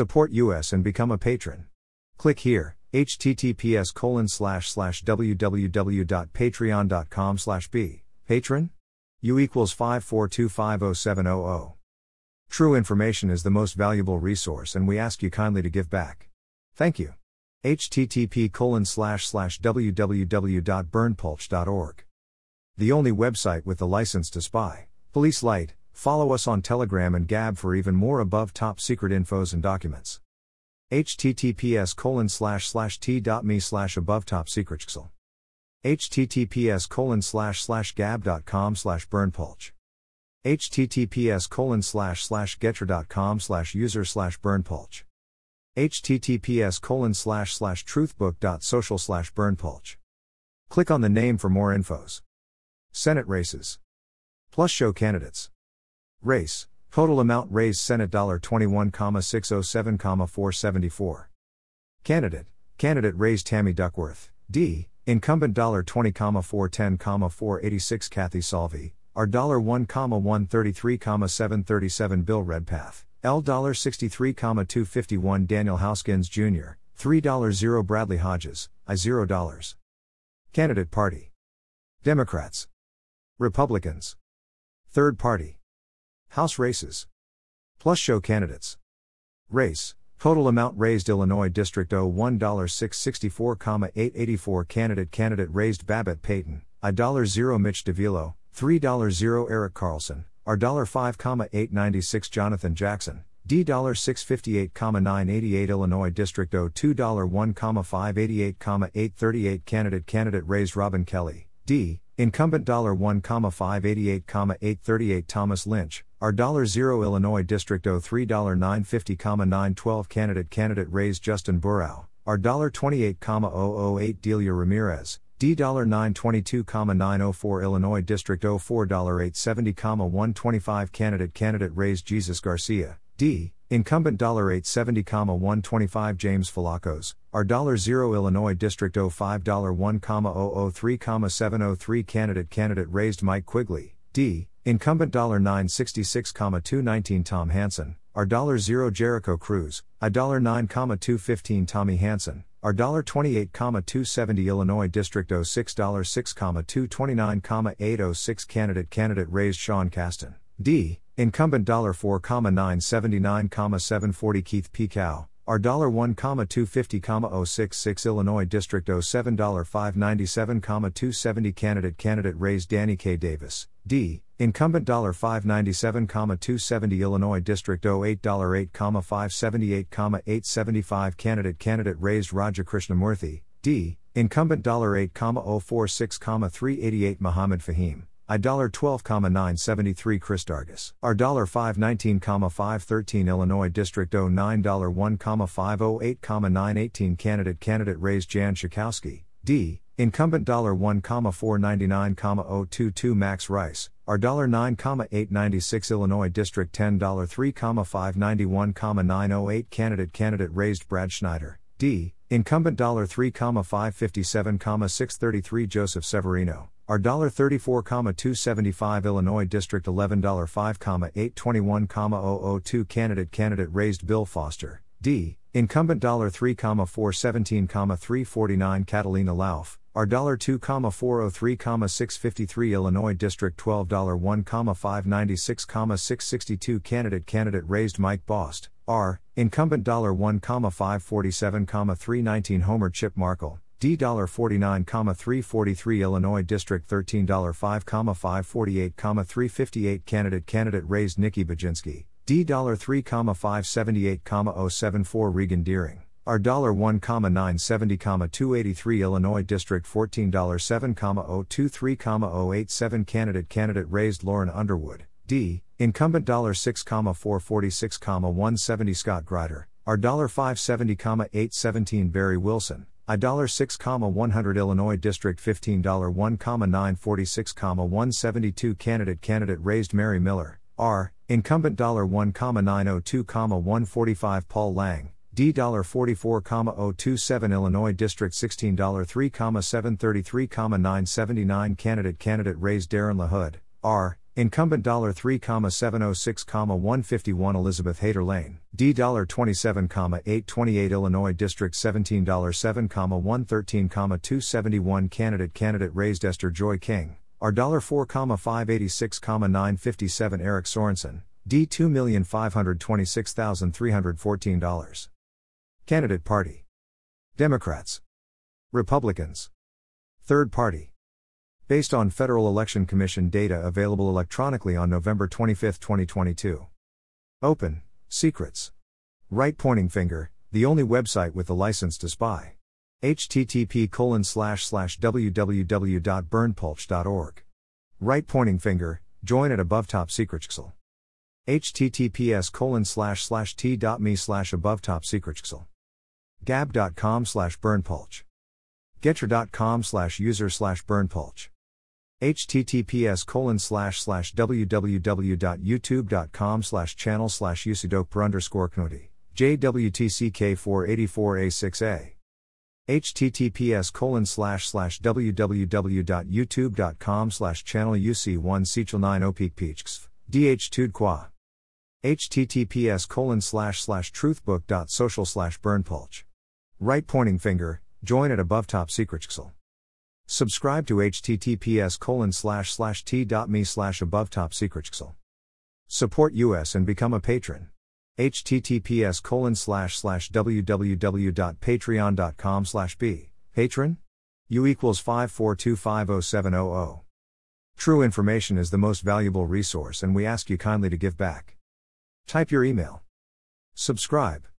Support us and become a patron. Click here, https colon slash slash www.patreon.com slash b, patron? U equals 542507000. True information is the most valuable resource and we ask you kindly to give back. Thank you. http colon slash slash www.berndpulch.org. The only website with the license to spy. Police Light, follow us on Telegram and Gab for even more above top secret infos and documents. https colon slash slash t.me slash above top secret https colon slash slash gab.com slash berndpulch https colon slash slash gettr.com slash user slash berndpulch https colon slash slash truthbook.social slash berndpulch click on the name for more infos. Senate races. Plus show candidates race total amount raised senate $21,607,474 candidate. Candidate raised tammy duckworth. D. Incumbent $20,410,486 kathy salvi. R $1,133,737 Bill Redpath, L $63,251 Daniel Houskins Jr., $3 Bradley Hodges, I $0. Candidate Party. Democrats. Republicans. Third Party House Races. Plus Show Candidates. Race. Total amount raised Illinois District 01 $664,884 Candidate Candidate raised Babbitt Payton, I $0 Mitch DeVilo, $3.0 Eric Carlson, R $5,896 Jonathan Jackson, D $658,988 Illinois District 02 $1,588,838 Candidate Candidate raised Robin Kelly, D, Incumbent $1,588,838 Thomas Lynch, R $0 Illinois District 03 $950,912 Candidate Candidate raised Justin Burau, R $28,008 Delia Ramirez, D $922,904 Illinois District 04 $870,125 Candidate Candidate raised Jesus Garcia, D. Incumbent $870,125 James Falakos, R $0 Illinois District 05 $1,003,703 Candidate Candidate raised Mike Quigley, D. Incumbent $966,219 Tom Hanson, R $0 Jericho Cruz, I $9,215 Tommy Hanson, R $28,270 Illinois District 06 $6,229,806 Candidate Candidate raised Sean Casten, D. Incumbent $4,979,740 Keith Pekau, R $1,250,066 Illinois District 07 $597,270 Candidate Candidate raised Danny K. Davis, D. Incumbent $597,270 Illinois District 08 $8,578,875 Candidate Candidate raised Raja Krishnamoorthi, D. Incumbent $8,046,388 Muhammad Fahim, I $12,973 Chris Dargis, R $519,513 Illinois District 09 $1,508,918 Candidate Candidate raised Jan Schakowsky, D. Incumbent $1,499,022 Max Rice, R $9,896 Illinois District 10 $3,591,908 Candidate Candidate raised Brad Schneider, D. Incumbent $3,557,633 Joseph Severino, R $34,275 Illinois District 11 $5,821,002 Candidate Candidate raised Bill Foster, D. Incumbent $3,417,349 Catalina Lauf, R $2,403,653 Illinois District 12 $1,596,662 Candidate Candidate raised Mike Bost, R. Incumbent $1,547,319 Homer Chip Markel, D $49,343 Illinois District 13 $5,548,358 Candidate Candidate raised Nikki Budzinski, D $3,578,074 Regan Deering. R $1,970,283 Illinois District 14 $7,023,087 Candidate Candidate raised Lauren Underwood, D. Incumbent $6,446,170 Scott Gryder, R $570,817 Barry Wilson, I $6,100 Illinois District 15 $1,946,172 Candidate Candidate raised Mary Miller, R. Incumbent $1,902,145 Paul Lang, D $44,027 Illinois District 16 $3,733,979 Candidate Candidate raised Darren LaHood, R. Incumbent $3,706,151 Elizabeth Haderlein, D $27,828 Illinois District $17.7,113,271 Candidate Candidate raised Esther Joy King, R $4,586,957 Eric Sorensen, D $2,526,314. Candidate Party. Democrats. Republicans. Third Party Based on Federal Election Commission data available electronically on November 25, 2022. Open, Secrets. Right pointing finger, the only website with the license to spy http www.berndpulch.org. Right pointing finger, join at above top secret https colon slash slash t.me slash above top secret gab.com slash berndpulch gettr.com slash user slash berndpulch https colon slash slash www.youtube.com slash channel slash usidok underscore knodi jwtck 484a6a https colon slash slash www.youtube.com slash channel uc1 sechel 9 opik peachkv dh qua. https colon slash slash truthbook.social slash berndpulch right pointing finger join at above top secret subscribe to https colon slash slash t.me slash above top support us and become a patron. Https colon slash slash www.patreon.com slash b. Patron? U equals 542507000 true information is the most valuable resource and we ask you kindly to give back. Type your email. Subscribe